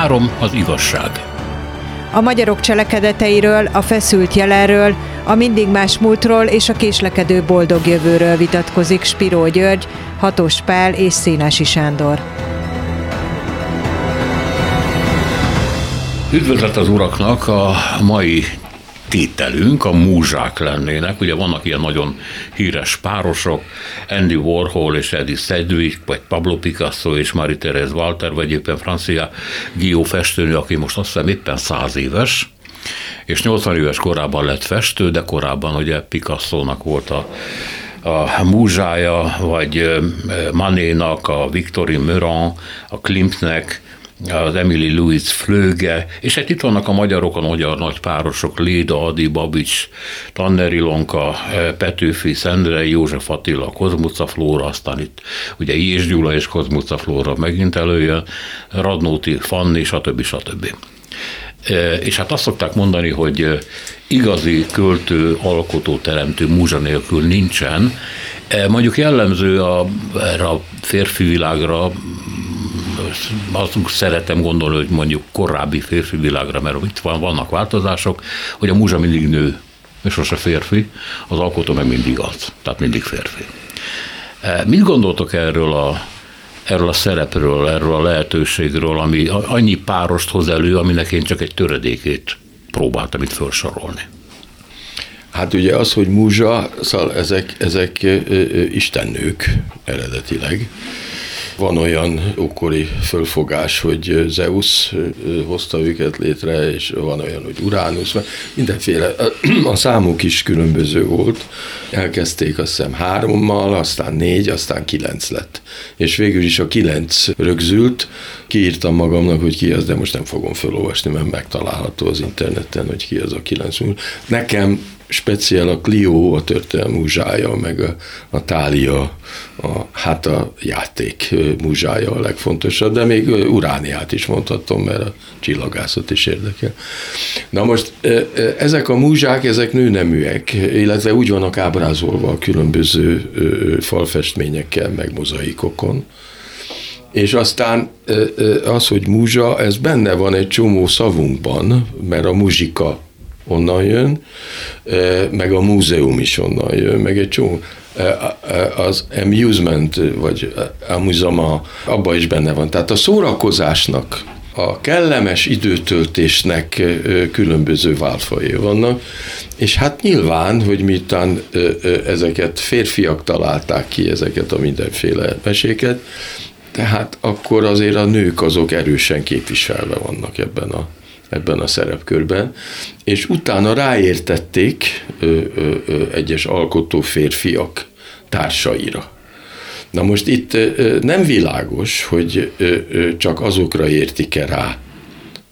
Három az igazság. A magyarok cselekedeteiről, a feszült jelenről, a mindig más múltról és a késlekedő boldog jövőről vitatkozik Spiró György, Hatos Pál és Szénási Sándor. Üdvözlet az uraknak! A mai tételünk a múzsák lennének. Ugye vannak ilyen nagyon híres párosok, Andy Warhol és Eddie Sedgwick, vagy Pablo Picasso és Marie-Thérèse Walter, vagy éppen francia Guillaume festőnő, aki most azt hiszem éppen száz éves, és 80 éves korában lett festő, de korábban ugye Picasso-nak volt a a múzsája, vagy Manénak, a Victorine Meurant, a Klimtnek, az Emily Louis Flöge, és hát itt vannak a magyarok, a magyar nagy párosok, Léda, Adi, Babics, Tanner Ilonka, eh, Petőfi, Szendrei, József Attila, Kozmuca Flóra, aztán itt ugye Jés Gyula és Kozmuca Flóra megint előjön, Radnóti, Fanni, stb. stb. Eh, és hát azt szokták mondani, hogy eh, igazi költő, alkotó, teremtő múzsa nélkül nincsen. Mondjuk jellemző a, erre a férfi világra, azt szeretem gondolni, hogy mondjuk korábbi férfi világra, mert itt van, vannak változások, hogy a múzsa mindig nő, és sose férfi, az alkotó meg mindig az, tehát mindig férfi. E, mit gondoltok erről a, erről a szerepről, erről a lehetőségről, ami annyi párost hoz elő, aminek én csak egy töredékét próbáltam itt felsorolni? Hát ugye az, hogy múzsa, szóval ezek, ezek istennők eredetileg, van olyan ókori fölfogás, hogy Zeus hozta őket létre, és van olyan, hogy Uránusz, mindenféle. A számuk is különböző volt. Elkezdték azt hiszem hárommal, aztán négy, aztán kilenc lett. És végül is a kilenc rögzült. Kiírtam magamnak, hogy ki az, de most nem fogom felolvasni, mert megtalálható az interneten, hogy ki az a kilenc. Nekem speciál a Clio, a történelmi múzsája, meg a, a Tália, a, hát a játék múzsája a legfontosabb, de még Urániát is mondhatom, mert a csillagászat is érdekel. Na most ezek a múzsák, ezek nőneműek, illetve úgy vannak ábrázolva a különböző falfestményekkel, meg mozaikokon, és aztán az, hogy múzsa, ez benne van egy csomó szavunkban, mert a muzsika onnan jön, meg a múzeum is onnan jön, meg egy csomó az amusement, vagy amuzama, abban is benne van. Tehát a szórakozásnak, a kellemes időtöltésnek különböző válfajai vannak, és hát nyilván, hogy miután ezeket férfiak találták ki, ezeket a mindenféle meséket, tehát akkor azért a nők azok erősen képviselve vannak ebben a ebben a szerepkörben, és utána ráértették ö, ö, ö, egyes alkotó férfiak társaira. Na most itt nem világos, hogy csak azokra értik-e rá,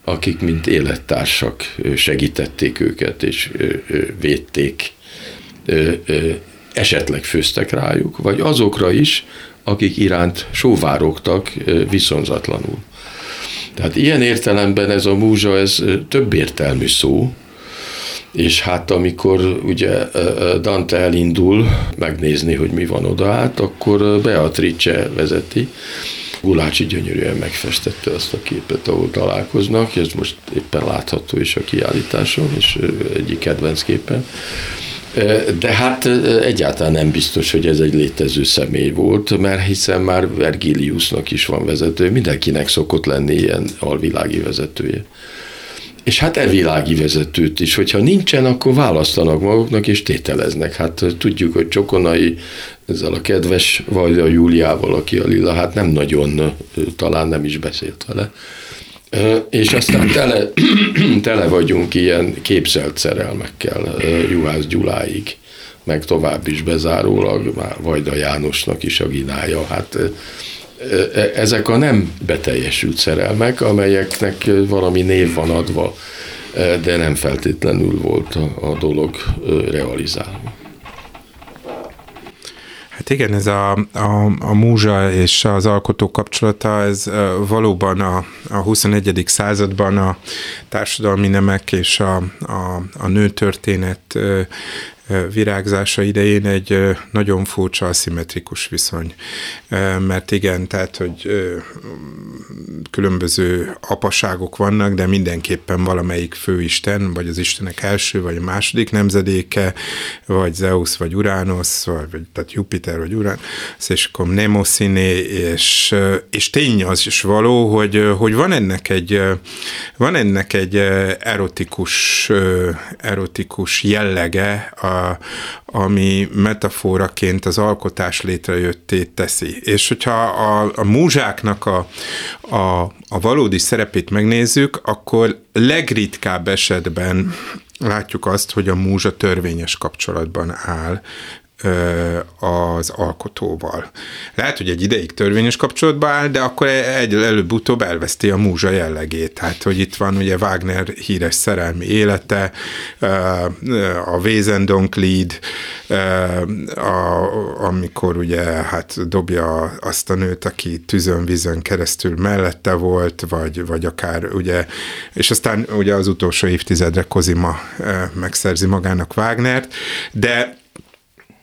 akik mint élettársak segítették őket és védték, esetleg főztek rájuk, vagy azokra is, akik iránt sóvárogtak viszonzatlanul. Tehát ilyen értelemben ez a múzsa, ez több értelmű szó, és hát amikor ugye Dante elindul megnézni, hogy mi van oda át, akkor Beatrice vezeti, Gulácsi gyönyörűen megfestette azt a képet, ahol találkoznak, ez most éppen látható is a kiállításon, és egyik kedvenc képen. De hát egyáltalán nem biztos, hogy ez egy létező személy volt, mert hiszen már Vergiliusnak is van vezető, mindenkinek szokott lenni ilyen alvilági vezetője. És hát e világi vezetőt is, hogyha nincsen, akkor választanak maguknak és tételeznek. Hát tudjuk, hogy Csokonai ezzel a kedves vagy a Júliával, aki a Lila, hát nem nagyon, talán nem is beszélt vele és aztán tele, tele vagyunk ilyen képzelt szerelmekkel Juhász Gyuláig, meg tovább is bezárólag, már Vajda Jánosnak is a ginája. Hát ezek a nem beteljesült szerelmek, amelyeknek valami név van adva, de nem feltétlenül volt a, a dolog realizálva. Hát igen, ez a, a, a múzsa és az alkotó kapcsolata, ez valóban a, a 21. században a társadalmi nemek és a, a, a nőtörténet virágzása idején egy nagyon furcsa aszimmetrikus viszony. Mert igen, tehát, hogy különböző apaságok vannak, de mindenképpen valamelyik főisten, vagy az istenek első, vagy a második nemzedéke, vagy Zeus, vagy Uranus, vagy, tehát Jupiter, vagy Uranus, és akkor Nemosiné, és, és tény az is való, hogy, hogy van ennek egy, van ennek egy erotikus, erotikus jellege, a, ami metaforaként az alkotás létrejöttét teszi. És hogyha a, a múzsáknak a, a, a valódi szerepét megnézzük, akkor legritkább esetben látjuk azt, hogy a múzsa törvényes kapcsolatban áll az alkotóval. Lehet, hogy egy ideig törvényes kapcsolatba áll, de akkor egy előbb-utóbb elveszti a múzsa jellegét. Tehát, hogy itt van ugye Wagner híres szerelmi élete, a Wesendonck-Lied, amikor ugye hát dobja azt a nőt, aki tűzön, vízön keresztül mellette volt, vagy, vagy akár ugye, és aztán ugye az utolsó évtizedre Kozima megszerzi magának Wagnert, de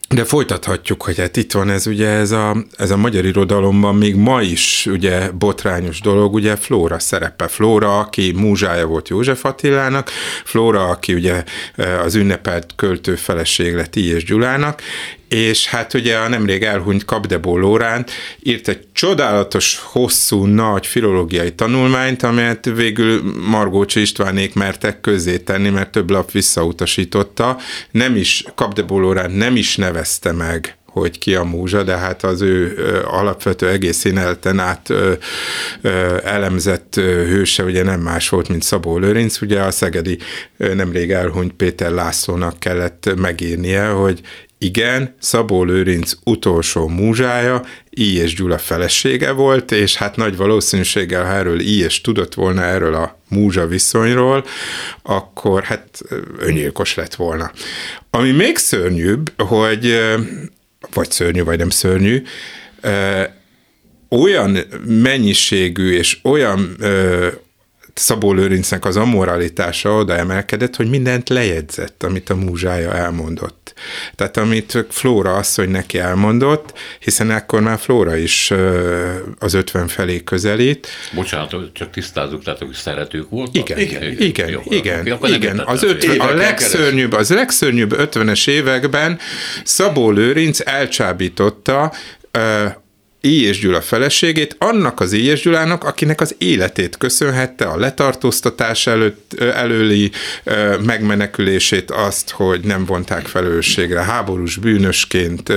de folytathatjuk, hogy hát itt van ez ugye ez a, ez a magyar irodalomban még ma is ugye botrányos dolog, ugye Flóra szerepe. Flóra, aki múzsája volt József Attilának, Flóra, aki ugye eh, az ünnepelt költő feleség lett I. és Gyulának, és hát ugye a nemrég elhunyt Kapdebó Lórán írt egy csodálatos, hosszú, nagy filológiai tanulmányt, amelyet végül Margócsi Istvánék mertek közzé tenni, mert több lap visszautasította. Nem is, Kapdebó Lórán nem is nevezte meg hogy ki a múzsa, de hát az ő alapvető egész színelten át ö, ö, elemzett hőse ugye nem más volt, mint Szabó Lőrinc, ugye a szegedi nemrég elhunyt Péter Lászlónak kellett megírnie, hogy igen, Szabó Lőrinc utolsó múzsája, I. és Gyula felesége volt, és hát nagy valószínűséggel, ha erről I. és tudott volna erről a múzsa viszonyról, akkor hát öngyilkos lett volna. Ami még szörnyűbb, hogy vagy szörnyű, vagy nem szörnyű, olyan mennyiségű és olyan Szabó Lőrincnek az amoralitása oda emelkedett, hogy mindent lejegyzett, amit a múzsája elmondott. Tehát amit Flóra asszony neki elmondott, hiszen akkor már Flóra is az 50 felé közelít. Bocsánat, csak tisztázzuk, tehát hogy szeretők voltak? Igen, igen, igen, igen. Jó, igen, akkor igen. Az öt, a legszörnyűbb, az legszörnyűbb 50-es években Szabó Lőrinc elcsábította Éjes Gyula feleségét, annak az Éjes Gyulának, akinek az életét köszönhette a letartóztatás előtt, előli megmenekülését, azt, hogy nem vonták felelősségre háborús bűnösként,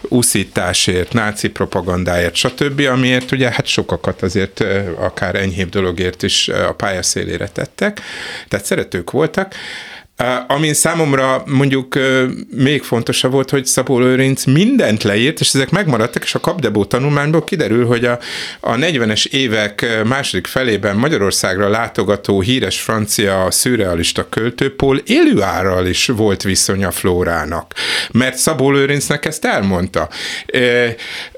úszításért, náci propagandáért, stb., amiért ugye hát sokakat azért akár enyhébb dologért is a pályaszélére tettek, tehát szeretők voltak, Amin számomra mondjuk még fontosabb volt, hogy Szabó Lőrinc mindent leírt, és ezek megmaradtak, és a Kapdebó tanulmányból kiderül, hogy a, a 40-es évek második felében Magyarországra látogató híres francia szürrealista költő Paul Éluárral is volt viszonya Flórának, mert Szabó Lőrincnek ezt elmondta.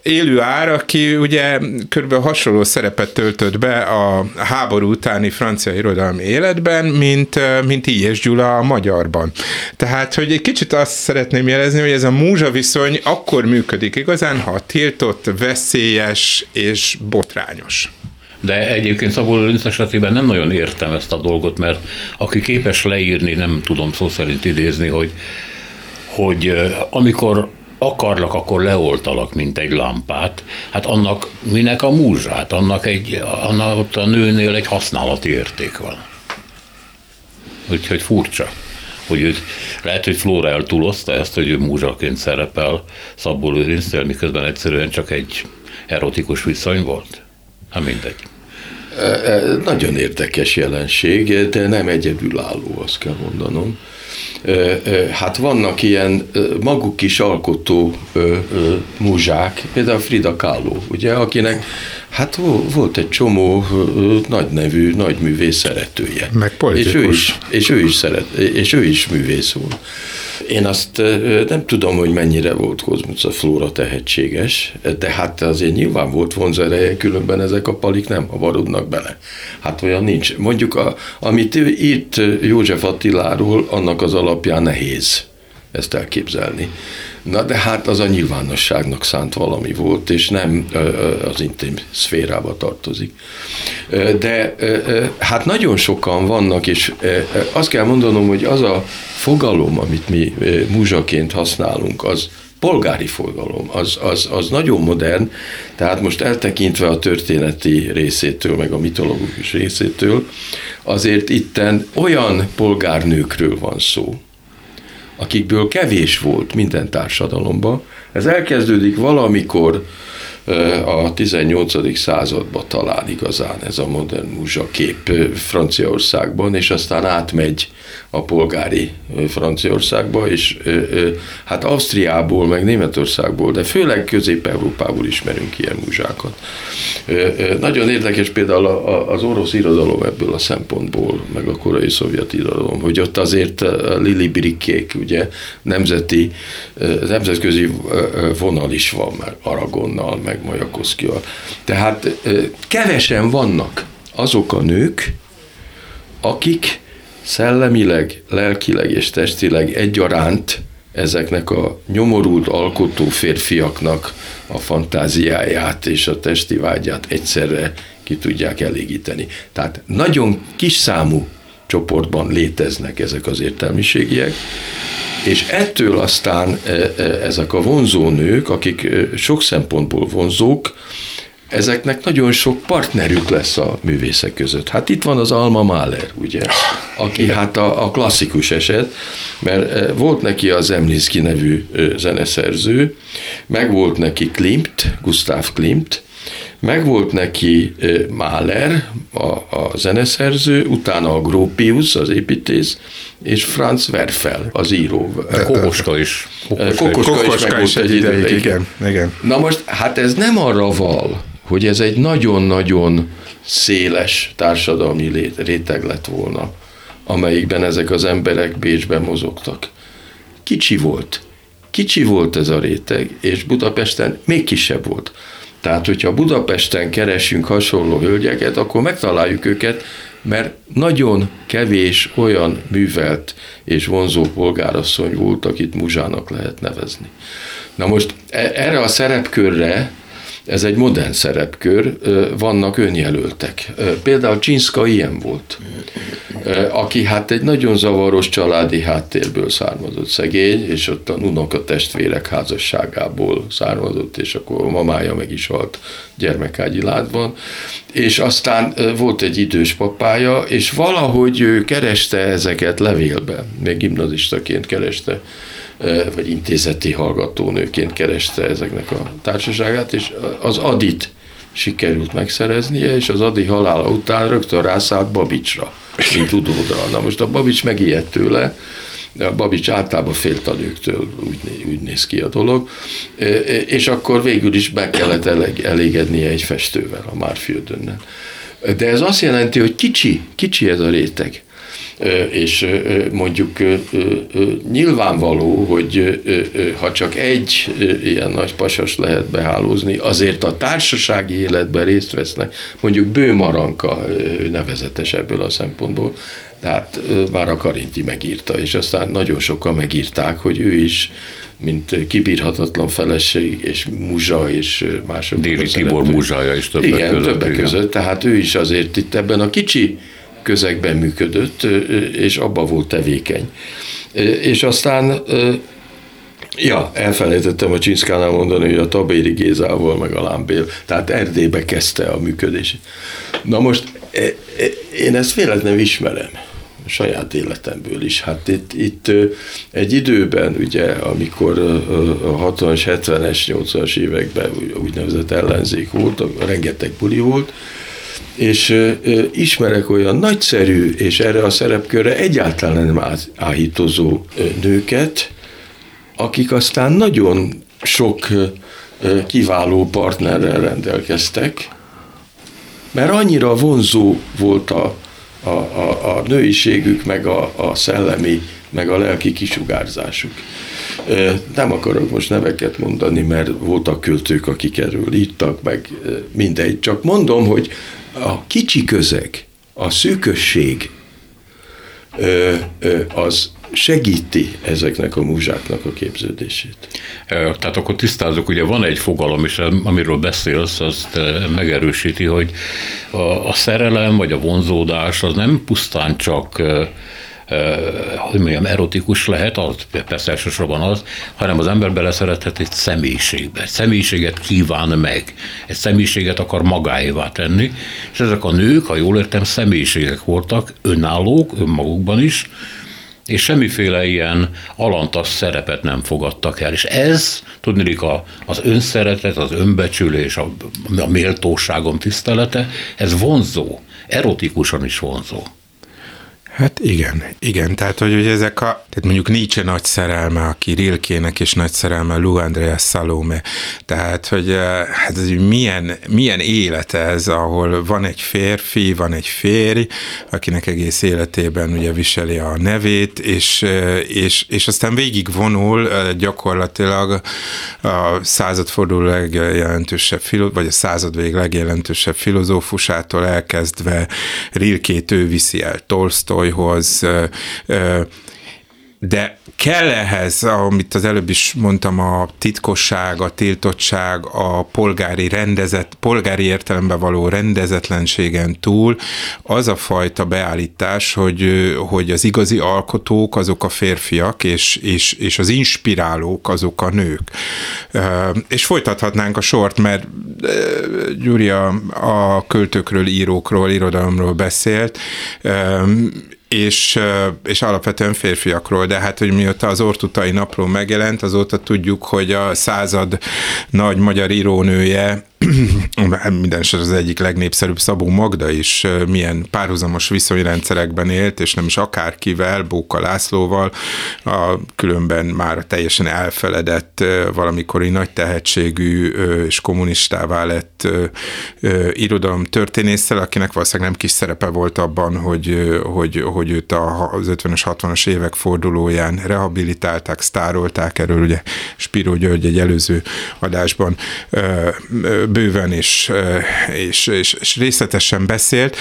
Éluár, aki ugye körülbelül hasonló szerepet töltött be a háború utáni francia irodalmi életben, mint, mint I.S. Gyula a magyarban. Tehát, hogy egy kicsit azt szeretném jelezni, hogy ez a múzsa viszony akkor működik igazán, ha tiltott, veszélyes és botrányos. De egyébként Szabó Lőrinc esetében nem nagyon értem ezt a dolgot, mert aki képes leírni, nem tudom szó szerint idézni, hogy, hogy amikor akarlak, akkor leoltalak, mint egy lámpát. Hát annak minek a múzsát? Annak, egy, annak ott a nőnél egy használati érték van. Úgyhogy furcsa hogy őt, lehet, hogy Flóra eltúlozta ezt, hogy ő múzsaként szerepel Szabó Lőrincnél, miközben egyszerűen csak egy erotikus viszony volt. Hát mindegy. Nagyon érdekes jelenség, de nem egyedülálló, azt kell mondanom. Hát vannak ilyen maguk is alkotó múzsák, például Frida Kahlo, ugye, akinek Hát volt egy csomó nagy nevű, nagy művész szeretője. Meg politikus. És ő is, és ő is, szeret, és ő is művész volt. Én azt nem tudom, hogy mennyire volt Kozmica Flóra tehetséges, de hát azért nyilván volt vonzereje, különben ezek a palik nem havarodnak bele. Hát olyan nincs. Mondjuk, a, amit írt József Attiláról, annak az alapján nehéz ezt elképzelni. Na de hát az a nyilvánosságnak szánt valami volt, és nem az intim szférába tartozik. De hát nagyon sokan vannak, és azt kell mondanom, hogy az a fogalom, amit mi múzsaként használunk, az polgári fogalom, az, az, az nagyon modern, tehát most eltekintve a történeti részétől, meg a mitológikus részétől, azért itten olyan polgárnőkről van szó, akikből kevés volt minden társadalomban. Ez elkezdődik valamikor a 18. században talán igazán ez a modern kép Franciaországban, és aztán átmegy a polgári Franciaországba, és hát Ausztriából, meg Németországból, de főleg Közép-Európából ismerünk ilyen múzsákat. Nagyon érdekes például az orosz irodalom ebből a szempontból, meg a korai szovjet irodalom, hogy ott azért Lili Brikkék, ugye nemzeti, nemzetközi vonal is van, meg Aragonnal, meg Majakoszkival. Tehát kevesen vannak azok a nők, akik szellemileg, lelkileg és testileg egyaránt ezeknek a nyomorult alkotó férfiaknak a fantáziáját és a testi vágyát egyszerre ki tudják elégíteni. Tehát nagyon kis számú csoportban léteznek ezek az értelmiségiek, és ettől aztán e, e, ezek a vonzó nők, akik e, sok szempontból vonzók, ezeknek nagyon sok partnerük lesz a művészek között. Hát itt van az Alma Mahler, ugye, aki hát a, a klasszikus eset, mert volt neki az Emlinski nevű zeneszerző, meg volt neki Klimt, Gustav Klimt, Megvolt neki Mahler, a, a zeneszerző, utána a Gropius, az építész, és Franz Werfel, az író. Kokoska is. Kokoska, Kokoska, is megvolt egy ideig. Igen, igen. Na most, hát ez nem arra val, hogy ez egy nagyon-nagyon széles társadalmi réteg lett volna, amelyikben ezek az emberek Bécsben mozogtak. Kicsi volt. Kicsi volt ez a réteg, és Budapesten még kisebb volt. Tehát, hogyha Budapesten keresünk hasonló hölgyeket, akkor megtaláljuk őket, mert nagyon kevés olyan művelt és vonzó polgárasszony volt, akit muzsának lehet nevezni. Na most e- erre a szerepkörre ez egy modern szerepkör, vannak önjelöltek. Például Csinszka ilyen volt, aki hát egy nagyon zavaros családi háttérből származott szegény, és ott a unoka testvérek házasságából származott, és akkor a mamája meg is halt gyermekágyi látban, és aztán volt egy idős papája, és valahogy ő kereste ezeket levélben, még gimnazistaként kereste vagy intézeti hallgatónőként kereste ezeknek a társaságát, és az Adit sikerült megszereznie, és az Adi halála után rögtön rászállt Babicsra, mint utódra. Na most a Babics megijedt tőle, a Babics általában félt a nőktől, úgy, úgy néz ki a dolog, és akkor végül is be kellett elégednie egy festővel, a Márfiödönnel. De ez azt jelenti, hogy kicsi, kicsi ez a réteg és mondjuk nyilvánvaló, hogy ha csak egy ilyen nagy pasas lehet behálózni, azért a társasági életben részt vesznek, mondjuk Bő Maranka nevezetes ebből a szempontból, tehát már a Karinti megírta, és aztán nagyon sokan megírták, hogy ő is mint kibírhatatlan feleség, és muzsa, és mások. Déli Tibor muzsája is többek igen, között. többek között, tehát ő is azért itt ebben a kicsi közegben működött, és abba volt tevékeny. És aztán Ja, elfelejtettem a Csinszkánál mondani, hogy a Tabéri Gézával, meg a Lámbél, tehát Erdélybe kezdte a működését. Na most e, e, én ezt véletlenül ismerem saját életemből is. Hát itt, itt egy időben, ugye, amikor a 60-as, 70-es, 80-as években úgynevezett ellenzék volt, rengeteg buli volt, és ismerek olyan nagyszerű, és erre a szerepkörre egyáltalán nem áhítozó nőket, akik aztán nagyon sok kiváló partnerrel rendelkeztek, mert annyira vonzó volt a, a, a, a nőiségük, meg a, a szellemi, meg a lelki kisugárzásuk. Nem akarok most neveket mondani, mert voltak költők, akik erről írtak, meg mindegy. Csak mondom, hogy a kicsi közeg, a szűkösség az segíti ezeknek a múzsáknak a képződését. Tehát akkor tisztázok, ugye van egy fogalom is, amiről beszélsz, azt megerősíti, hogy a, a szerelem vagy a vonzódás az nem pusztán csak hogy mondjam, erotikus lehet, az persze elsősorban az, hanem az ember beleszerethet egy személyiségbe. Egy személyiséget kíván meg. Egy személyiséget akar magáévá tenni, és ezek a nők, ha jól értem, személyiségek voltak, önállók, önmagukban is, és semmiféle ilyen alantas szerepet nem fogadtak el. És ez, tudnék, a, az önszeretet, az önbecsülés, a, a méltóságom tisztelete, ez vonzó, erotikusan is vonzó. Hát igen, igen, tehát hogy, hogy ezek a, tehát mondjuk Nietzsche nagy szerelme, aki Rilkének is nagy szerelme, Lou Andrea Salome, tehát hogy eh, hát ez milyen, milyen élet ez, ahol van egy férfi, van egy férj, akinek egész életében ugye viseli a nevét, és, eh, és, és aztán végig vonul eh, gyakorlatilag a századforduló legjelentősebb, vagy a század vég legjelentősebb filozófusától elkezdve Rilkét ő viszi el Tolstoy, Tolstoyhoz, de kell ehhez, amit az előbb is mondtam, a titkosság, a tiltottság, a polgári rendezet, polgári értelemben való rendezetlenségen túl az a fajta beállítás, hogy, hogy az igazi alkotók azok a férfiak, és, és, és az inspirálók azok a nők. És folytathatnánk a sort, mert Gyuri a, a költőkről, írókról, irodalomról beszélt, és, és alapvetően férfiakról, de hát, hogy mióta az Ortutai Napló megjelent, azóta tudjuk, hogy a század nagy magyar írónője minden az egyik legnépszerűbb Szabó Magda is milyen párhuzamos viszonyrendszerekben élt, és nem is akárkivel, Bóka Lászlóval, a különben már teljesen elfeledett, valamikori nagy tehetségű és kommunistává lett irodalom történésszel, akinek valószínűleg nem kis szerepe volt abban, hogy, hogy, hogy őt az 50-es, 60-as évek fordulóján rehabilitálták, sztárolták, erről ugye Spiro György egy előző adásban bőven és, és, és, és részletesen beszélt,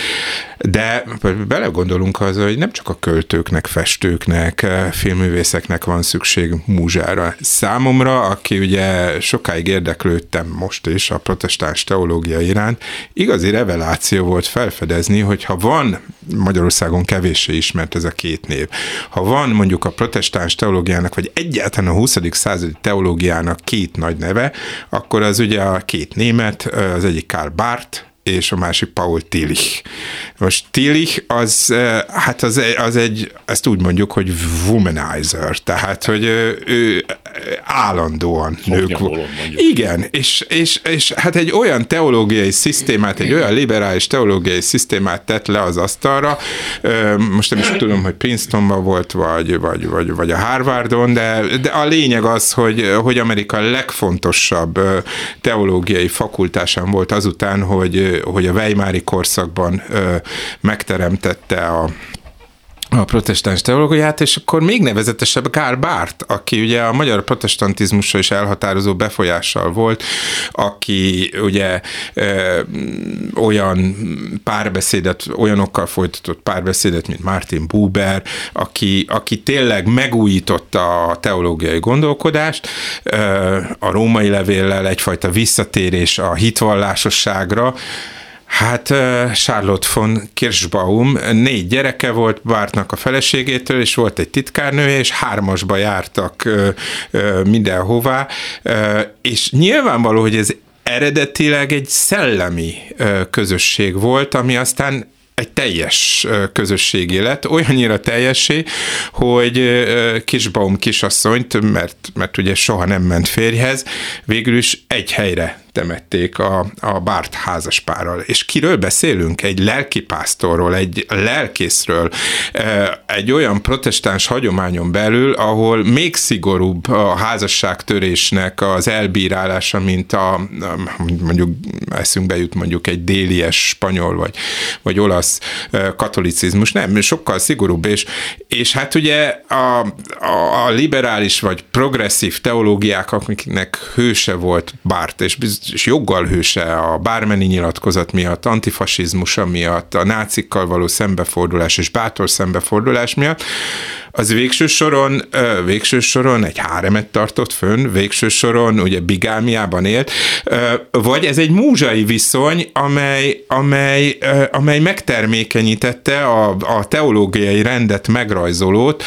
de belegondolunk az, hogy nem csak a költőknek, festőknek, filmművészeknek van szükség múzsára. Számomra, aki ugye sokáig érdeklődtem most is a protestáns teológia iránt, igazi reveláció volt felfedezni, hogy ha van Magyarországon kevéssé ismert ez a két név, ha van mondjuk a protestáns teológiának, vagy egyáltalán a 20. századi teológiának két nagy neve, akkor az ugye a két német, az egyik Karl Barth, és a másik Paul Tillich. Most Tillich az, hát az, az egy, ezt úgy mondjuk, hogy womanizer, tehát, hogy ő állandóan nők. Igen, és, és, és hát egy olyan teológiai szisztémát, egy olyan liberális teológiai szisztémát tett le az asztalra, most nem is tudom, hogy Princetonban volt, vagy, vagy, vagy, vagy a Harvardon, de, de a lényeg az, hogy, hogy Amerika legfontosabb teológiai fakultásán volt azután, hogy hogy a Weimári korszakban megteremtette a a protestáns teológiát, és akkor még nevezetesebb Karl Barth, aki ugye a magyar protestantizmusra is elhatározó befolyással volt, aki ugye ö, olyan párbeszédet, olyanokkal folytatott párbeszédet, mint Martin Buber, aki, aki tényleg megújította a teológiai gondolkodást, ö, a római levéllel egyfajta visszatérés a hitvallásosságra, Hát Charlotte von Kirschbaum négy gyereke volt Bártnak a feleségétől, és volt egy titkárnője, és hármasba jártak mindenhová, és nyilvánvaló, hogy ez eredetileg egy szellemi közösség volt, ami aztán egy teljes közösségi lett, olyannyira teljessé, hogy Kisbaum kisasszonyt, mert, mert ugye soha nem ment férjhez, végül is egy helyre temették a, a Bárt házaspárral. És kiről beszélünk? Egy lelkipásztorról, egy lelkészről, egy olyan protestáns hagyományon belül, ahol még szigorúbb a házasságtörésnek az elbírálása, mint a, mondjuk eszünkbe jut mondjuk egy délies spanyol vagy, vagy olasz katolicizmus. Nem, sokkal szigorúbb, és, és hát ugye a, a, a liberális vagy progresszív teológiák, akiknek hőse volt Bárt, és és joggal hőse a bármennyi nyilatkozat miatt, antifasizmusa miatt, a nácikkal való szembefordulás és bátor szembefordulás miatt, az végső soron, végső soron egy háremet tartott fönn, végső soron ugye bigámiában élt, vagy ez egy múzsai viszony, amely, amely, amely megtermékenyítette a, a teológiai rendet megrajzolót,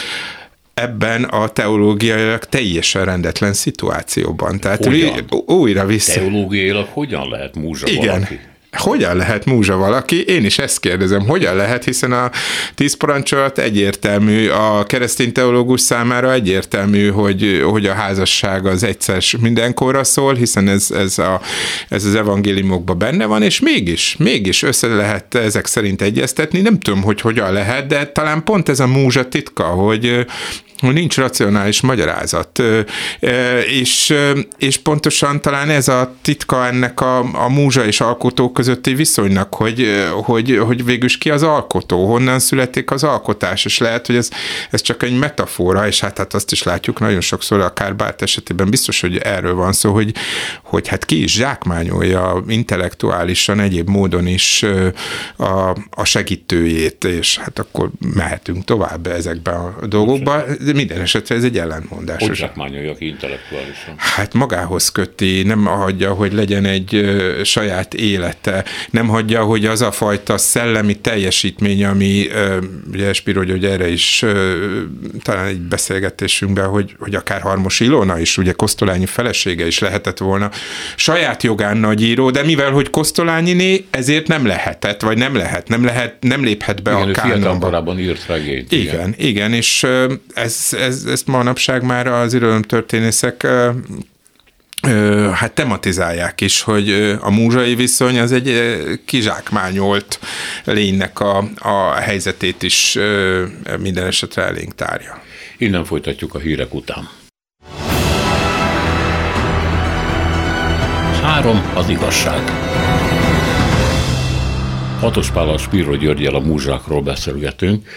ebben a teológiailag teljesen rendetlen szituációban. Tehát hogyan? újra vissza. Teológiailag hogyan lehet múzsa Igen. valaki? Hogyan lehet múzsa valaki? Én is ezt kérdezem, hogyan lehet, hiszen a tíz parancsolat egyértelmű, a keresztény teológus számára egyértelmű, hogy, hogy a házasság az egyszer mindenkorra szól, hiszen ez, ez, a, ez az evangéliumokban benne van, és mégis, mégis össze lehet ezek szerint egyeztetni. Nem tudom, hogy hogyan lehet, de talán pont ez a múzsa titka, hogy, nincs racionális magyarázat. És, és pontosan talán ez a titka ennek a, a múzsa és alkotó közötti viszonynak, hogy, hogy, hogy végülis ki az alkotó, honnan születik az alkotás, és lehet, hogy ez, ez csak egy metafora, és hát, hát azt is látjuk nagyon sokszor, akár Bárt esetében biztos, hogy erről van szó, hogy, hogy hát ki is zsákmányolja intellektuálisan, egyéb módon is a, a segítőjét, és hát akkor mehetünk tovább ezekbe a dolgokba de minden esetre ez egy ellentmondás. Hogy zsákmányolja ki intellektuálisan? Hát magához köti, nem hagyja, hogy legyen egy saját élete, nem hagyja, hogy az a fajta szellemi teljesítmény, ami, ugye Spiro, hogy erre is talán egy beszélgetésünkben, hogy, hogy akár Harmos Ilona is, ugye Kosztolányi felesége is lehetett volna saját jogán nagyíró, de mivel, hogy Kosztolányiné, ezért nem lehetett, vagy nem lehet, nem lehet, nem léphet be igen, a kánonba. írt regényt. Igen, igen, igen és ez ez, ez, ezt manapság már az irodalomtörténészek hát tematizálják is, hogy a múzsai viszony az egy kizsákmányolt lénynek a, a helyzetét is minden esetre elénk tárja. Innen folytatjuk a hírek után. Három az igazság. Hatos Pállal Spiro Györgyel a múzsákról beszélgetünk.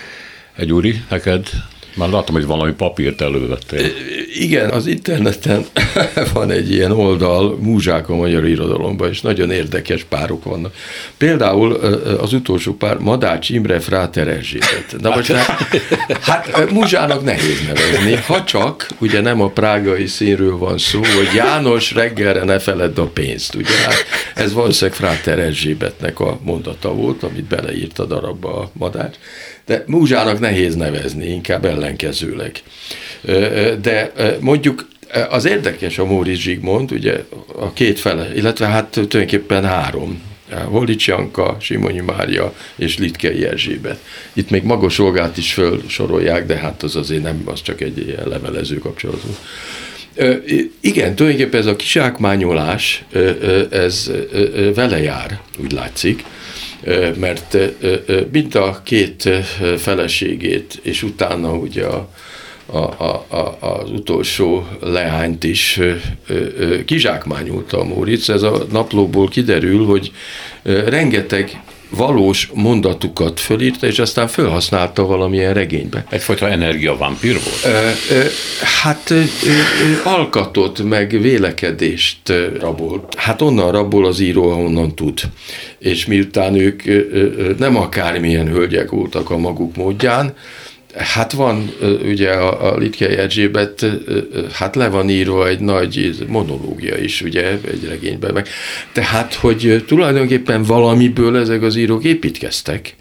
Egy úri, neked már látom, hogy valami papírt elővettél. Igen, az interneten van egy ilyen oldal, múzsák a magyar irodalomban, és nagyon érdekes párok vannak. Például az utolsó pár, Madács Imre Fráter Erzsébet. Na most hát, hát múzsának nehéz nevezni, ha csak ugye nem a prágai színről van szó, hogy János reggelre ne feledd a pénzt, ugye? Hát ez valószínűleg Fráter Erzsébetnek a mondata volt, amit beleírt a darabba a Madács de múzsának nehéz nevezni, inkább ellenkezőleg. De mondjuk az érdekes a Móricz Zsigmond, ugye a két fele, illetve hát tulajdonképpen három, Holics Janka, Simonyi Mária és Litkei Erzsébet. Itt még Magos Olgát is felsorolják, de hát az azért nem, az csak egy ilyen levelező kapcsolat. Igen, tulajdonképpen ez a kisákmányolás, ez vele jár, úgy látszik, mert mind a két feleségét, és utána ugye a, a, a, a, az utolsó leányt is kizsákmányolta a Móricz. Ez a naplóból kiderül, hogy rengeteg valós mondatukat fölírta, és aztán felhasználta valamilyen regénybe. Egyfajta energiavampír volt? Ö, ö, hát ö, ö, alkatot, meg vélekedést rabol. Hát onnan rabol az író, ahonnan tud. És miután ők ö, ö, nem akármilyen hölgyek voltak a maguk módján, Hát van, ugye a, a Litkei Erzsébet, hát le van írva egy nagy monológia is, ugye, egy regényben meg. Tehát, hogy tulajdonképpen valamiből ezek az írók építkeztek,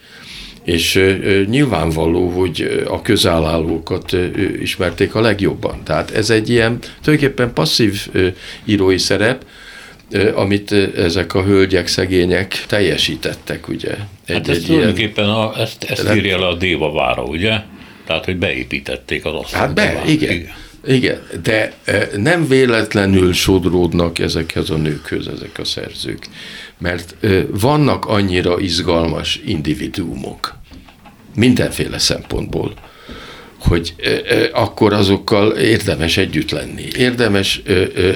és nyilvánvaló, hogy a közállálókat ismerték a legjobban. Tehát ez egy ilyen tulajdonképpen passzív írói szerep, amit ezek a hölgyek, szegények teljesítettek, ugye. Egy, hát ez egy tulajdonképpen ilyen, a, ezt, ezt írja le a Déva Vára, ugye? Tehát, hogy beépítették az asztalt. Hát be, igen. igen. Igen, de nem véletlenül sodródnak ezekhez a nőkhöz ezek a szerzők, mert vannak annyira izgalmas individuumok, mindenféle szempontból, hogy akkor azokkal érdemes együtt lenni, érdemes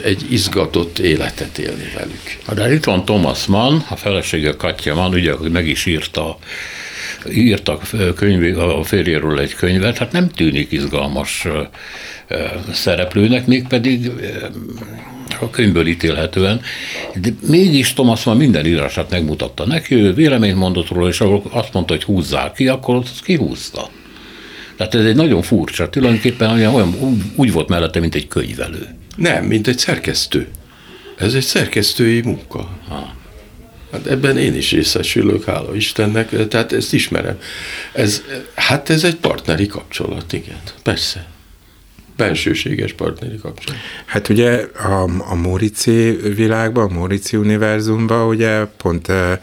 egy izgatott életet élni velük. De itt van Thomas Mann, a felesége Katja Mann, ugye, meg is írta írtak könyv, a férjéről egy könyvet, hát nem tűnik izgalmas szereplőnek, mégpedig a könyvből ítélhetően, de mégis Thomas már minden írását megmutatta neki, ő véleményt mondott róla, és akkor azt mondta, hogy húzzál ki, akkor azt kihúzta. Tehát ez egy nagyon furcsa, tulajdonképpen olyan, úgy volt mellette, mint egy könyvelő. Nem, mint egy szerkesztő. Ez egy szerkesztői munka. Ha. Hát ebben én is részesülök, hála Istennek, tehát ezt ismerem. Ez, hát ez egy partneri kapcsolat, igen, persze bensőséges partneri kapcsolat. Hát ugye a, a Mórici világban, a Mórici univerzumban ugye pont e,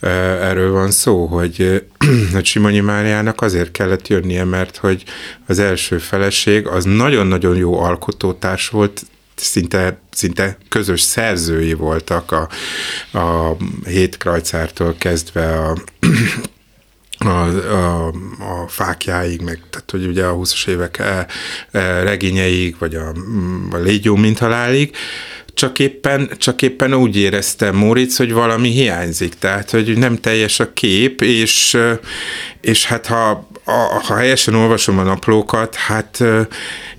e, erről van szó, hogy, hogy Simonyi Máriának azért kellett jönnie, mert hogy az első feleség az nagyon-nagyon jó alkotótárs volt, szinte, szinte közös szerzői voltak a, a hét kezdve a a, a, a fákjáig, meg tehát hogy ugye a 20-as évek e, e, regényeig, vagy a, a légyó mint halálig, csak éppen, csak éppen úgy érezte Móricz, hogy valami hiányzik, tehát hogy nem teljes a kép, és, és hát ha, ha helyesen olvasom a naplókat, hát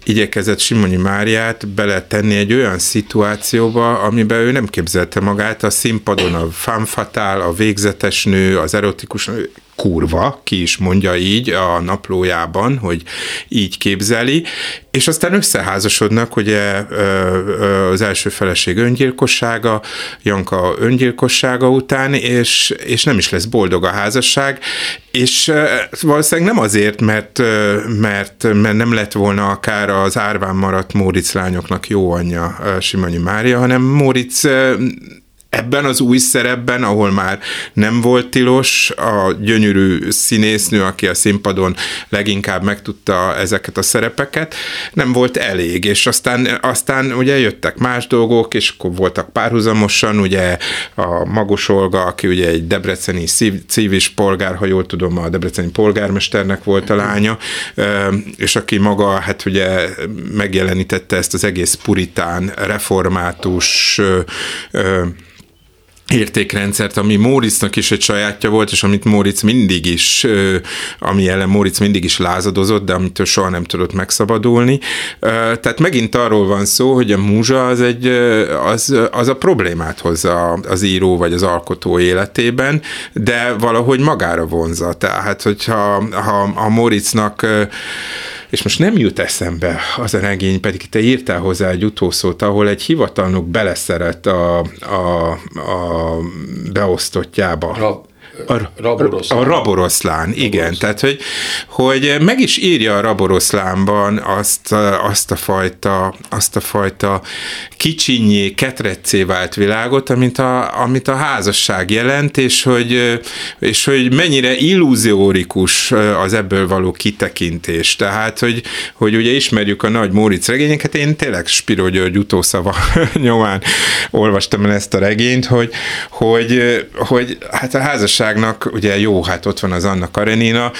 igyekezett Simonyi Máriát beletenni egy olyan szituációba, amiben ő nem képzelte magát. A színpadon, a fanfatál, a végzetes nő, az erotikus nő, kurva, ki is mondja így a naplójában, hogy így képzeli, és aztán összeházasodnak ugye az első feleség öngyilkossága, Janka öngyilkossága után, és, és nem is lesz boldog a házasság, és valószínűleg nem azért, mert, mert, mert nem lett volna akár az árván maradt Móricz lányoknak jó anyja Simonyi Mária, hanem Móricz ebben az új szerepben, ahol már nem volt tilos, a gyönyörű színésznő, aki a színpadon leginkább megtudta ezeket a szerepeket, nem volt elég, és aztán, aztán ugye jöttek más dolgok, és akkor voltak párhuzamosan, ugye a Magos Olga, aki ugye egy debreceni civis polgár, ha jól tudom, a debreceni polgármesternek volt a lánya, és aki maga, hát ugye megjelenítette ezt az egész puritán, református értékrendszert, ami Móricznak is egy sajátja volt, és amit Móric mindig is, ami ellen Móric mindig is lázadozott, de amitől soha nem tudott megszabadulni. Tehát megint arról van szó, hogy a múzsa az, egy, az, az a problémát hozza az író vagy az alkotó életében, de valahogy magára vonza. Tehát, hogyha ha, a Móricnak és most nem jut eszembe az a regény, pedig te írtál hozzá egy utószót, ahol egy hivatalnok beleszeret a, a, a beosztottjába. Rab a, raboroszlán. A raboroszlán, igen. Raboroszlán. Tehát, hogy, hogy meg is írja a raboroszlánban azt, azt, a fajta, azt a fajta kicsinyé, ketreccé vált világot, amit a, amit a házasság jelent, és hogy, és hogy mennyire illúziórikus az ebből való kitekintés. Tehát, hogy, hogy ugye ismerjük a nagy Móricz regényeket, én tényleg Spiro György utószava nyomán olvastam el ezt a regényt, hogy, hogy, hogy hát a házasság magyarságnak ugye jó, hát ott van az Anna Karenina,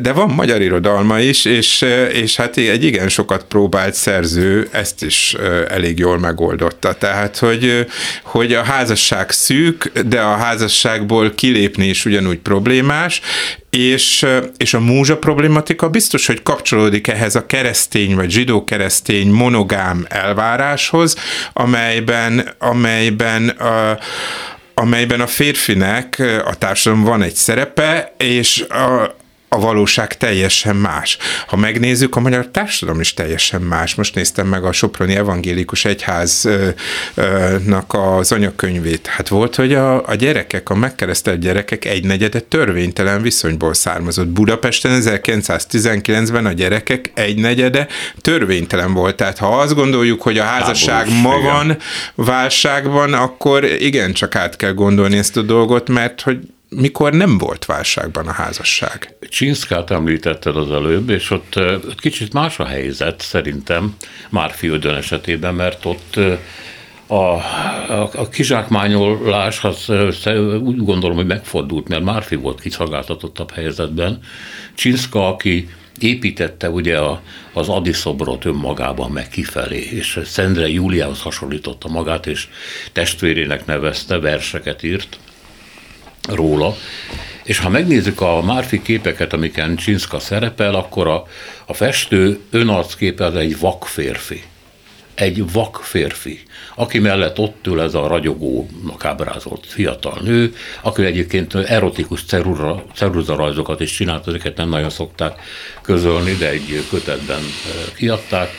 de van magyar irodalma is, és, és hát egy igen sokat próbált szerző ezt is elég jól megoldotta. Tehát, hogy, hogy a házasság szűk, de a házasságból kilépni is ugyanúgy problémás, és, és a múzsa problematika biztos, hogy kapcsolódik ehhez a keresztény vagy zsidó-keresztény monogám elváráshoz, amelyben, amelyben a, amelyben a férfinek a társadalom van egy szerepe, és a, a valóság teljesen más. Ha megnézzük, a magyar társadalom is teljesen más. Most néztem meg a Soproni Evangélikus Egyháznak az anyakönyvét. Hát volt, hogy a, a gyerekek, a megkeresztelt gyerekek egynegyede törvénytelen viszonyból származott. Budapesten 1919-ben a gyerekek egynegyede törvénytelen volt. Tehát ha azt gondoljuk, hogy a házasság Háborús, ma igen. van válságban, akkor igen, csak át kell gondolni ezt a dolgot, mert hogy mikor nem volt válságban a házasság. Csinszkát említetted az előbb, és ott, ott kicsit más a helyzet szerintem Márfiöldön esetében, mert ott a, a, a kizsákmányolás az úgy gondolom, hogy megfordult, mert Márfi volt kiszolgáltatottabb helyzetben. Csinszka, aki építette ugye a, az Adi szobrot önmagában meg kifelé, és Szendre Júliához hasonlította magát, és testvérének nevezte, verseket írt róla, És ha megnézzük a Márfi képeket, amiken Csinszka szerepel, akkor a, a festő önarcképe az egy vak férfi. Egy vak férfi, aki mellett ott ül ez a ragyogónak ábrázolt fiatal nő, aki egyébként erotikus ceruzarajzokat is csinált, ezeket nem nagyon szokták közölni, de egy kötetben eh, kiadták.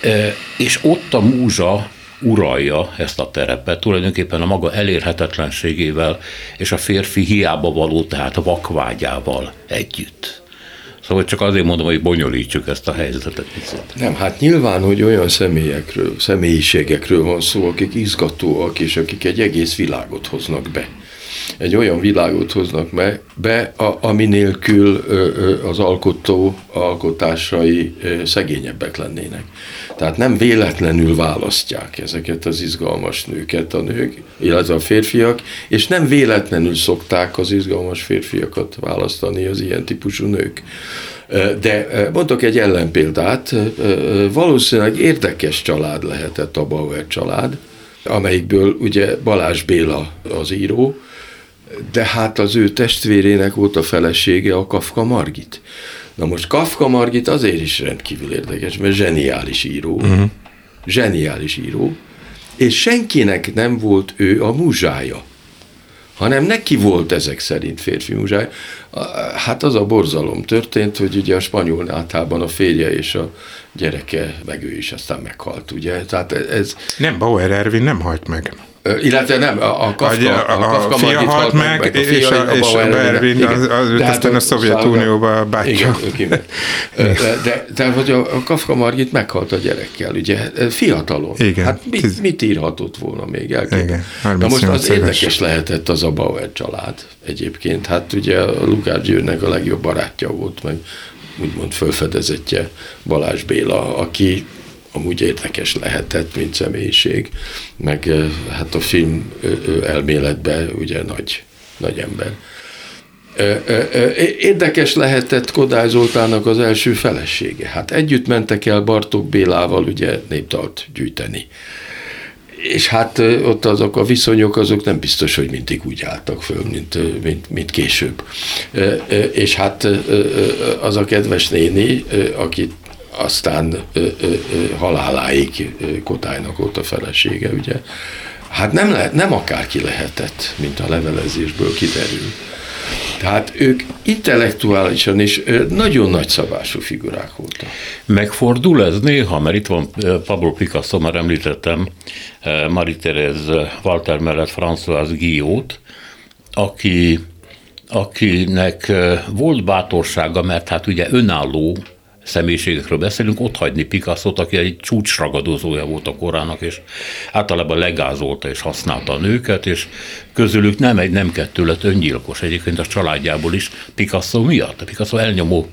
Eh, és ott a múzsa uralja ezt a terepet, tulajdonképpen a maga elérhetetlenségével és a férfi hiába való, tehát vakvágyával együtt. Szóval csak azért mondom, hogy bonyolítsuk ezt a helyzetet. Nem, hát nyilván, hogy olyan személyekről, személyiségekről van szó, akik izgatóak, és akik egy egész világot hoznak be egy olyan világot hoznak be, a, ami nélkül az alkotó alkotásai szegényebbek lennének. Tehát nem véletlenül választják ezeket az izgalmas nőket a nők, illetve a férfiak, és nem véletlenül szokták az izgalmas férfiakat választani az ilyen típusú nők. De mondok egy ellenpéldát, valószínűleg érdekes család lehetett a Bauer család, amelyikből ugye Balázs Béla az író, de hát az ő testvérének volt a felesége a Kafka Margit. Na most Kafka Margit azért is rendkívül érdekes, mert zseniális író. Uh-huh. Zseniális író. És senkinek nem volt ő a muzsája hanem neki volt ezek szerint férfi muzsája. Hát az a borzalom történt, hogy ugye a spanyol nátában a férje és a gyereke, meg ő is aztán meghalt, ugye? Tehát ez... Nem, Bauer Ervin nem halt meg. Illetve nem, a Kafka, a, a, a, Kafka fia halt meg, meg, a fia, és a, és a Bervin, az, az őt aztán a Szovjetunióba bátyja. Igen, de, de, de hogy a, a Kafka Margit meghalt a gyerekkel, ugye, fiatalon. Igen. Hát mit, mit írhatott volna még el? Igen, Na most az érdekes lehetett az a Bauer család egyébként. Hát ugye Lukács Győrnek a legjobb barátja volt, meg úgymond fölfedezetje Balázs Béla, aki amúgy érdekes lehetett, mint személyiség, meg hát a film elméletben ugye nagy, nagy ember. Érdekes lehetett Kodály Zoltának az első felesége. Hát együtt mentek el Bartók Bélával ugye néptalt gyűjteni. És hát ott azok a viszonyok, azok nem biztos, hogy mindig úgy álltak föl, mint, mint, mint később. És hát az a kedves néni, akit aztán ö, ö, haláláig Kotálynak volt a felesége, ugye. Hát nem, lehet, nem akárki lehetett, mint a levelezésből kiderül. Tehát ők intellektuálisan is nagyon nagy szabású figurák voltak. Megfordul ez néha, mert itt van Pablo Picasso, már említettem, Marie-Thérèse Walter mellett François Guillot, aki, akinek volt bátorsága, mert hát ugye önálló személyiségekről beszélünk, ott hagyni Picasso-t, aki egy csúcsragadozója volt a korának, és általában legázolta és használta a nőket, és közülük nem egy, nem kettő lett öngyilkos, egyébként a családjából is Picasso miatt. A Picasso elnyomó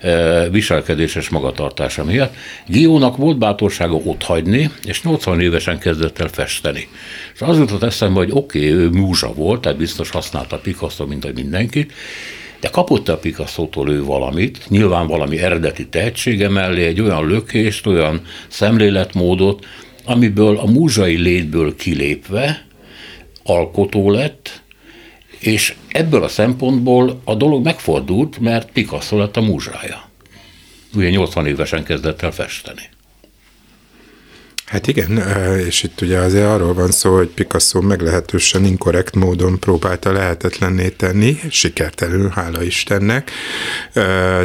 e, viselkedéses magatartása miatt. Giónak volt bátorsága ott hagyni, és 80 évesen kezdett el festeni. És az jutott eszembe, hogy oké, okay, ő múzsa volt, tehát biztos használta Picasso, mint hogy mindenki, de kapott a Picasso-tól ő valamit, nyilván valami eredeti tehetsége mellé, egy olyan lökést, olyan szemléletmódot, amiből a múzsai létből kilépve alkotó lett, és ebből a szempontból a dolog megfordult, mert Picasso lett a múzsája. Ugye 80 évesen kezdett el festeni. Hát igen, és itt ugye azért arról van szó, hogy Picasso meglehetősen inkorrekt módon próbálta lehetetlenné tenni, sikertelenül, hála Istennek,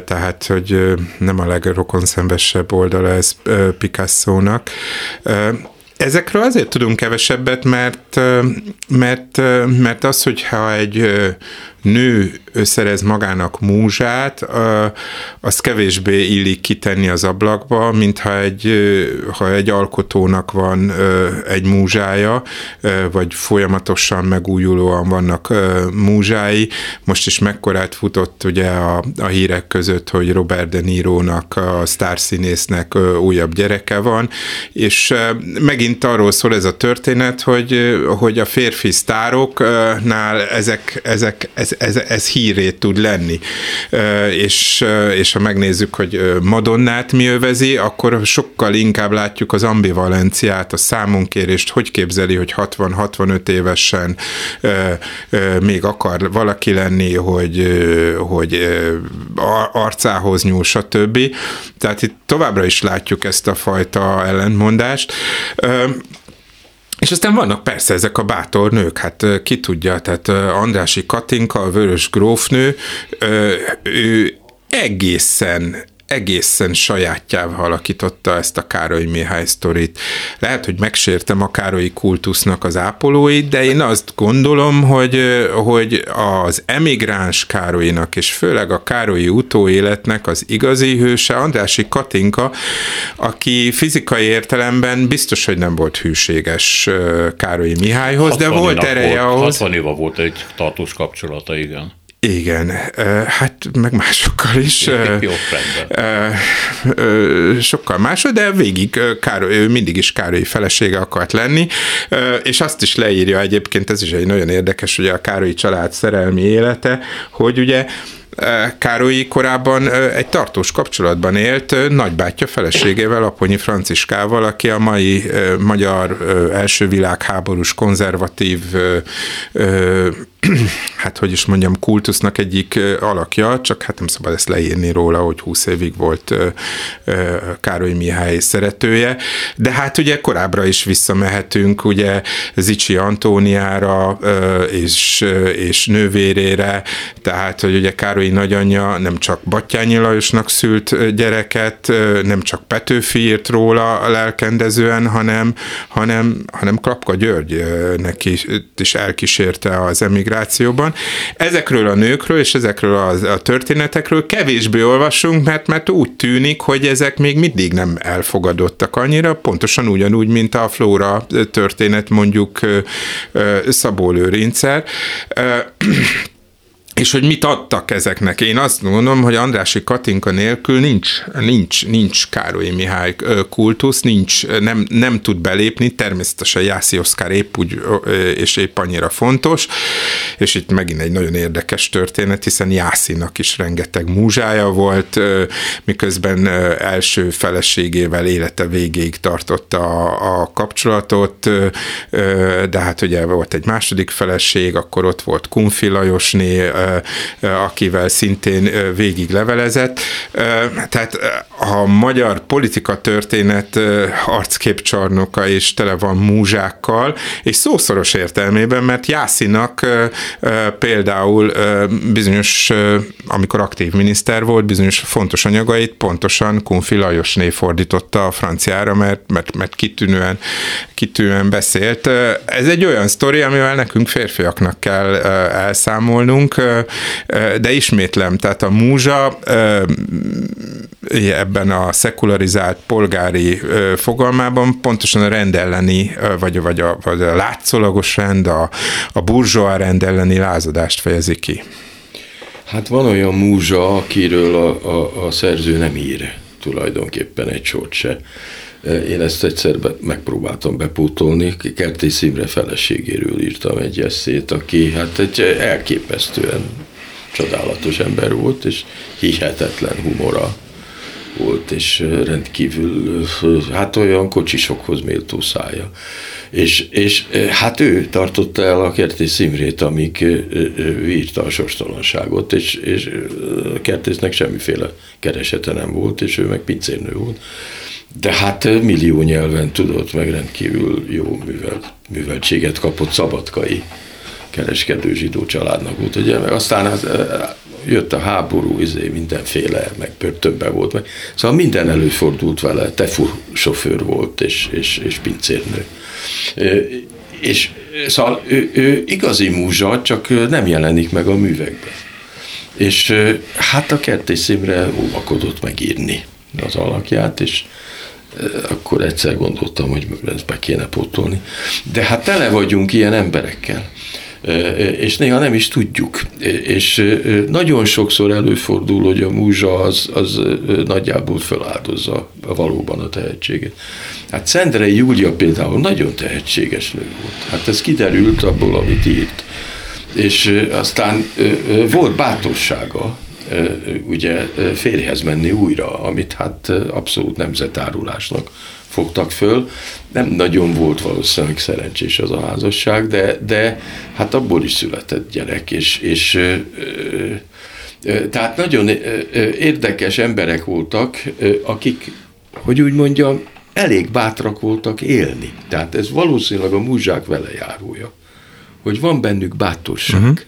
tehát, hogy nem a legrokonszenvesebb oldala ez Picasso-nak. Ezekről azért tudunk kevesebbet, mert, mert, mert az, hogyha egy nő szerez magának múzsát, az kevésbé illik kitenni az ablakba, mint ha egy, ha egy alkotónak van egy múzsája, vagy folyamatosan megújulóan vannak múzsái. Most is mekkorát futott ugye a, a hírek között, hogy Robert De Niro-nak, a sztárszínésznek újabb gyereke van, és megint megint arról szól ez a történet, hogy, hogy a férfi sztároknál ezek, ezek, ez, ez, ez hírét tud lenni. És, és ha megnézzük, hogy Madonnát mi övezi, akkor sokkal inkább látjuk az ambivalenciát, a számunkérést, hogy képzeli, hogy 60-65 évesen még akar valaki lenni, hogy, hogy arcához nyúl, stb. Tehát itt továbbra is látjuk ezt a fajta ellentmondást. És aztán vannak persze ezek a bátor nők, hát ki tudja, tehát Andrási Katinka, a vörös grófnő, ő egészen egészen sajátjával alakította ezt a Károly Mihály sztorit. Lehet, hogy megsértem a Károlyi kultusznak az ápolóit, de én azt gondolom, hogy, hogy az emigráns Károlynak, és főleg a Károlyi utóéletnek az igazi hőse Andrási Katinka, aki fizikai értelemben biztos, hogy nem volt hűséges Károlyi Mihályhoz, de volt ereje volt, ahhoz. 60 éve volt egy tartós kapcsolata, igen. Igen, hát meg másokkal is. Jó, rendben. Sokkal másod, de végig Károly, ő mindig is Károlyi felesége akart lenni, és azt is leírja egyébként, ez is egy nagyon érdekes, hogy a Károlyi család szerelmi élete, hogy ugye Károlyi korábban egy tartós kapcsolatban élt nagybátyja feleségével, Aponyi Franciskával, aki a mai magyar első világháborús konzervatív hát hogy is mondjam, kultusznak egyik alakja, csak hát nem szabad ezt leírni róla, hogy 20 évig volt Károly Mihály szeretője, de hát ugye korábbra is visszamehetünk, ugye Zicsi Antóniára és, és nővérére, tehát hogy ugye Károly nagyanyja nem csak Battyányi Lajosnak szült gyereket, nem csak Petőfi írt róla lelkendezően, hanem, hanem, hanem Klapka György neki is elkísérte az emigrációban, van. Ezekről a nőkről és ezekről a, a történetekről kevésbé olvasunk, mert, mert úgy tűnik, hogy ezek még mindig nem elfogadottak annyira, pontosan ugyanúgy, mint a Flóra történet mondjuk Szabó Lőrincsel és hogy mit adtak ezeknek. Én azt gondolom, hogy Andrási Katinka nélkül nincs, nincs, nincs Károly Mihály kultusz, nincs, nem, nem tud belépni, természetesen Jászi Oszkár épp úgy, és épp annyira fontos, és itt megint egy nagyon érdekes történet, hiszen Jászinak is rengeteg múzsája volt, miközben első feleségével élete végéig tartotta a kapcsolatot, de hát ugye volt egy második feleség, akkor ott volt Kunfi Lajosné, akivel szintén végig levelezett. Tehát a magyar politika történet arcképcsarnoka és tele van múzsákkal, és szószoros értelmében, mert Jászinak például bizonyos, amikor aktív miniszter volt, bizonyos fontos anyagait pontosan Kunfi Lajosné fordította a franciára, mert, mert, mert kitűnően, kitűnően beszélt. Ez egy olyan sztori, amivel nekünk férfiaknak kell elszámolnunk, de ismétlem, tehát a múzsa ebben a szekularizált polgári fogalmában pontosan a rend elleni, vagy, vagy, a, vagy a látszólagos rend, a, a burzsóa rend elleni lázadást fejezi ki. Hát van olyan múzsa, akiről a, a, a szerző nem ír tulajdonképpen egy sort se. Én ezt egyszer be, megpróbáltam bepótolni, Kertész Imre feleségéről írtam egy eszét, aki hát egy elképesztően csodálatos ember volt, és hihetetlen humora volt, és rendkívül, hát olyan kocsisokhoz méltó szája. És, és hát ő tartotta el a Kertész Imrét, ő írta a sorstalanságot, és, és Kertésznek semmiféle keresete nem volt, és ő meg pincérnő volt. De hát millió nyelven tudott, meg rendkívül jó művel, műveltséget kapott szabadkai kereskedő zsidó családnak volt, ugye, meg aztán az, jött a háború, izé, mindenféle, meg többen volt, meg. szóval minden előfordult vele, tefu sofőr volt, és, és, és pincérnő. És szóval ő, ő igazi múzsa, csak nem jelenik meg a művekben. És hát a kertész szimre óvakodott megírni az alakját, és akkor egyszer gondoltam, hogy ezt be kéne pótolni. De hát tele vagyunk ilyen emberekkel és néha nem is tudjuk. És nagyon sokszor előfordul, hogy a múzsa az, az nagyjából feláldozza valóban a tehetséget. Hát Szendrei Júlia például nagyon tehetséges nő volt. Hát ez kiderült abból, amit írt. És aztán volt bátorsága, ugye férjhez menni újra, amit hát abszolút nemzetárulásnak fogtak föl. Nem nagyon volt valószínűleg szerencsés az a házasság, de, de hát abból is született gyerek, és, és tehát nagyon érdekes emberek voltak, akik, hogy úgy mondjam, elég bátrak voltak élni. Tehát ez valószínűleg a múzsák vele járója, hogy van bennük bátorság, uh-huh.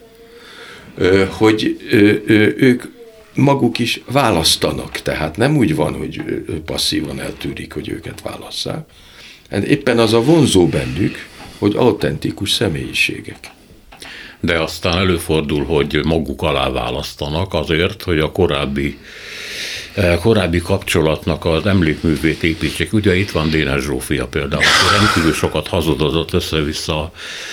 Hogy ők maguk is választanak, tehát nem úgy van, hogy passzívan eltűrik, hogy őket válasszák. Hát éppen az a vonzó bennük, hogy autentikus személyiségek. De aztán előfordul, hogy maguk alá választanak azért, hogy a korábbi korábbi kapcsolatnak az emlékművét építsék. Ugye itt van Dénes Zsófia például, aki rendkívül sokat hazudozott össze-vissza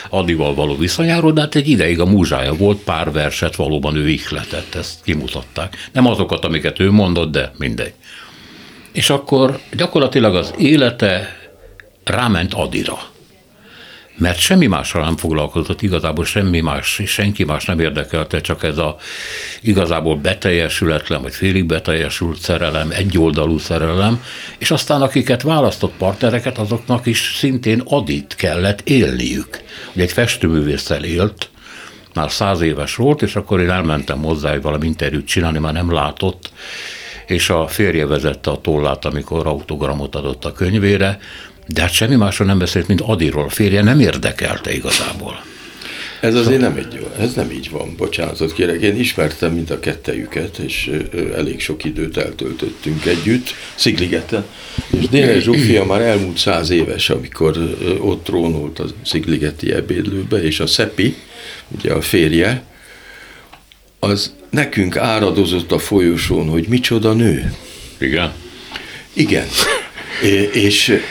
Adival való viszonyáról, de hát egy ideig a múzsája volt, pár verset valóban ő ihletett, ezt kimutatták. Nem azokat, amiket ő mondott, de mindegy. És akkor gyakorlatilag az élete ráment Adira mert semmi mással nem foglalkozott, igazából semmi más, senki más nem érdekelte, csak ez a igazából beteljesületlen, vagy félig beteljesült szerelem, egyoldalú szerelem, és aztán akiket választott partnereket, azoknak is szintén adit kellett élniük. Ugye egy festőművésszel élt, már száz éves volt, és akkor én elmentem hozzá, hogy valami interjút csinálni, már nem látott, és a férje vezette a tollát, amikor autogramot adott a könyvére, de hát semmi másról nem beszélt, mint Adiról. A férje nem érdekelte igazából. Ez azért nem egy jó, ez nem így van, bocsánatot kérek. Én ismertem mind a kettejüket, és elég sok időt eltöltöttünk együtt, Szigligeten. És Dénes Zsufia már elmúlt száz éves, amikor ott trónolt a Szigligeti ebédlőbe, és a Szepi, ugye a férje, az nekünk áradozott a folyosón, hogy micsoda nő. Igen. Igen és,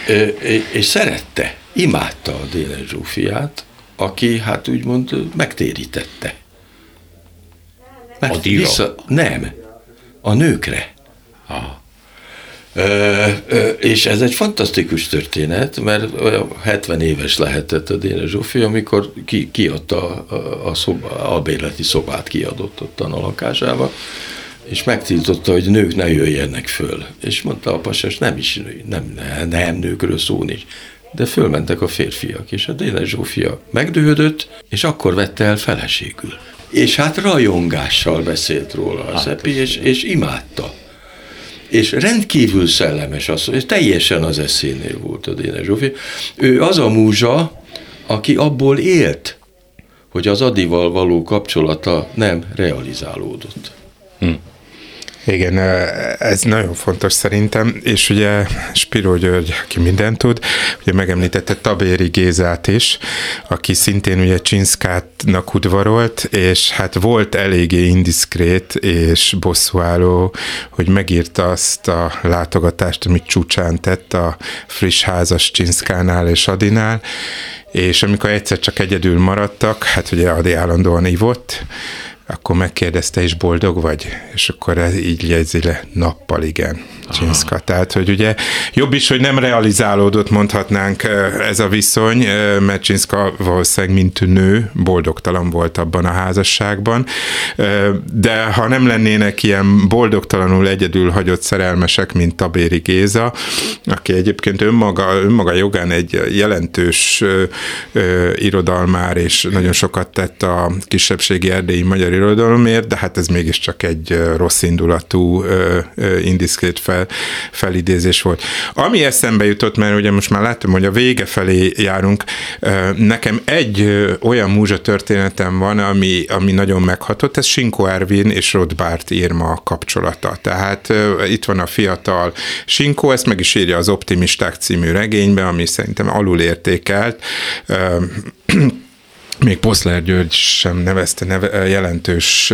és szerette, imádta a Dénes Zsófiát, aki hát úgymond megtérítette. Meg, a vissza, Nem, a nőkre. Ha. Ö, ö, és ez egy fantasztikus történet, mert 70 éves lehetett a Dénes Zsófi, amikor ki, kiadta a, a, szoba, a bérleti szobát kiadott ott a lakásába, és megtiltotta, hogy nők ne jöjjenek föl. És mondta a pasas, nem is nő, nem, nem, nem nőkről szó nincs. De fölmentek a férfiak, és a Dénes Zsófia megdőhödött, és akkor vette el feleségül. És hát rajongással beszélt róla a Szepi, és, és imádta. És rendkívül szellemes az, hogy teljesen az eszénél volt a Dénes Zsófia. Ő az a múzsa, aki abból élt, hogy az Adival való kapcsolata nem realizálódott. Hm. Igen, ez nagyon fontos szerintem, és ugye Spiro György, aki mindent tud, ugye megemlítette Tabéri Gézát is, aki szintén ugye Csinszkátnak udvarolt, és hát volt eléggé indiszkrét és bosszúálló, hogy megírta azt a látogatást, amit csúcsán tett a friss házas Csinszkánál és Adinál, és amikor egyszer csak egyedül maradtak, hát ugye Adi állandóan ivott, akkor megkérdezte, és boldog vagy? És akkor ez így jegyzi le, nappal igen. Csinszka. Tehát, hogy ugye jobb is, hogy nem realizálódott, mondhatnánk ez a viszony, mert Csinszka valószínűleg, mint nő, boldogtalan volt abban a házasságban, de ha nem lennének ilyen boldogtalanul egyedül hagyott szerelmesek, mint Tabéri Géza, aki egyébként önmaga, önmaga jogán egy jelentős irodalmár, és nagyon sokat tett a kisebbségi erdélyi magyar irodalomért, de hát ez mégiscsak egy rossz indulatú, indiszkrét fel fel, felidézés volt. Ami eszembe jutott, mert ugye most már látom, hogy a vége felé járunk, nekem egy olyan múzsa történetem van, ami, ami nagyon meghatott, ez Sinko Ervin és Rothbard írma kapcsolata. Tehát itt van a fiatal Sinko, ezt meg is írja az Optimisták című regénybe, ami szerintem alulértékelt még Poszler György sem nevezte neve, jelentős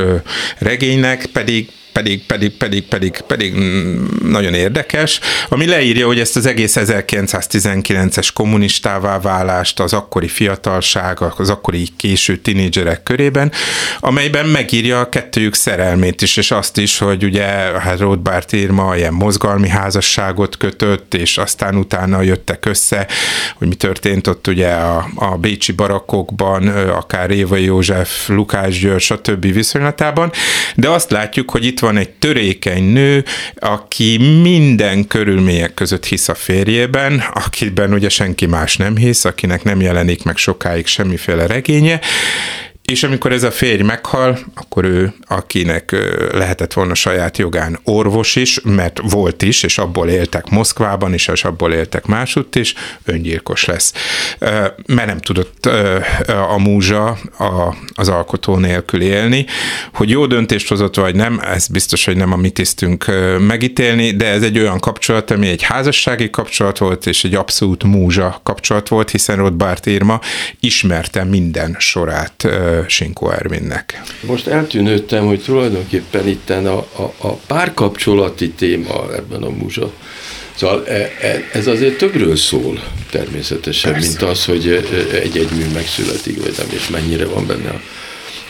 regénynek, pedig pedig, pedig, pedig, pedig, pedig nagyon érdekes, ami leírja, hogy ezt az egész 1919-es kommunistává válást, az akkori fiatalság, az akkori késő tinédzserek körében, amelyben megírja a kettőjük szerelmét is, és azt is, hogy ugye hát Rothbard írma ilyen mozgalmi házasságot kötött, és aztán utána jöttek össze, hogy mi történt ott ugye a, a bécsi barakokban, akár Éva József, Lukács György, stb. viszonylatában, de azt látjuk, hogy itt van egy törékeny nő, aki minden körülmények között hisz a férjében, akiben ugye senki más nem hisz, akinek nem jelenik meg sokáig semmiféle regénye, és amikor ez a férj meghal, akkor ő, akinek lehetett volna saját jogán orvos is, mert volt is, és abból éltek Moszkvában is, és abból éltek másutt is, öngyilkos lesz. Mert nem tudott a múzsa az alkotó nélkül élni. Hogy jó döntést hozott, vagy nem, ez biztos, hogy nem a mi tisztünk megítélni, de ez egy olyan kapcsolat, ami egy házassági kapcsolat volt, és egy abszolút múzsa kapcsolat volt, hiszen Rothbard írma ismerte minden sorát Sinkó Ervinnek. Most eltűnődtem, hogy tulajdonképpen itt a, a, a párkapcsolati téma ebben a múzsa Szóval e, e, ez azért többről szól természetesen, Persze. mint az, hogy e, egy-egy mű megszületik, vagy nem, és mennyire van benne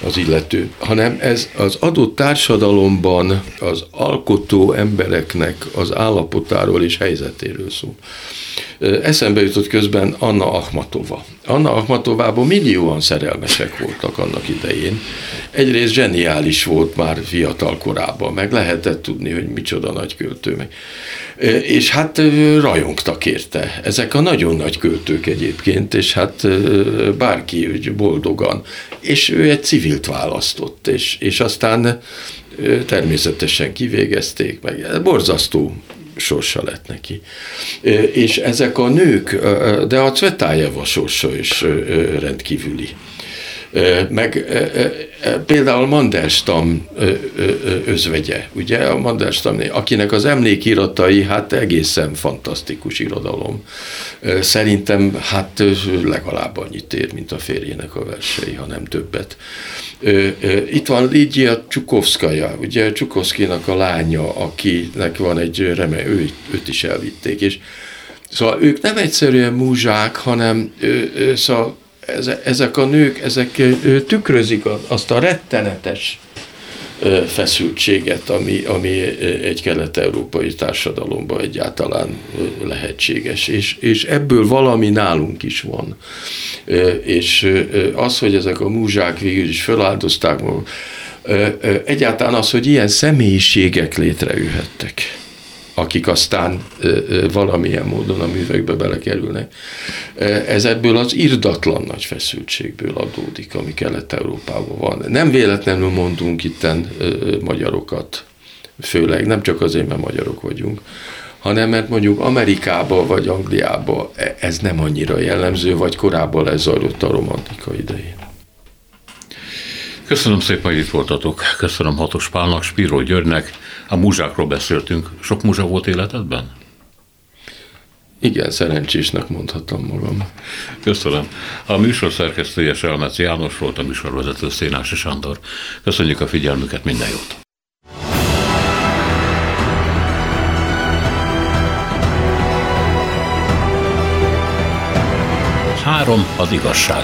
az illető, hanem ez az adott társadalomban az alkotó embereknek az állapotáról és helyzetéről szól. Eszembe jutott közben Anna Akhmatova. Anna Akhmatovából millióan szerelmesek voltak annak idején. Egyrészt zseniális volt már fiatal korában, meg lehetett tudni, hogy micsoda nagy költő. Meg. És hát rajongtak érte. Ezek a nagyon nagy költők egyébként, és hát bárki úgy boldogan. És ő egy civilt választott, és, és aztán természetesen kivégezték meg. Borzasztó sorsa lett neki. És ezek a nők, de a Cvetájeva sorsa is rendkívüli. Meg például Mandelstam özvegye, ugye a Mandelstam, akinek az emlékiratai hát egészen fantasztikus irodalom. Szerintem hát legalább annyit ér, mint a férjének a versei, ha nem többet. Itt van Lidia Csukovszkaja, ugye Csukovszkinak a lánya, akinek van egy reme, ő, őt is elvitték, és Szóval ők nem egyszerűen múzsák, hanem szóval ezek a nők, ezek tükrözik azt a rettenetes feszültséget, ami, ami egy kelet-európai társadalomban egyáltalán lehetséges. És, és ebből valami nálunk is van. És az, hogy ezek a múzsák végül is feláldozták maguk, egyáltalán az, hogy ilyen személyiségek létrejöhettek akik aztán valamilyen módon a művekbe belekerülnek. Ez ebből az irdatlan nagy feszültségből adódik, ami Kelet-Európában van. Nem véletlenül mondunk itten magyarokat, főleg nem csak azért, mert magyarok vagyunk, hanem mert mondjuk Amerikába vagy Angliába e, ez nem annyira jellemző, vagy korábban ez zajlott a romantika idején. Köszönöm szépen, hogy itt voltatok. Köszönöm Hatos Pálnak, Spiro Györgynek. A múzsákról beszéltünk. Sok múzsa volt életedben? Igen, szerencsésnek mondhatom magam. Köszönöm. A műsor szerkesztője Selmec János volt, a műsorvezető Szénási Sándor. Köszönjük a figyelmüket, minden jót! Három az igazság.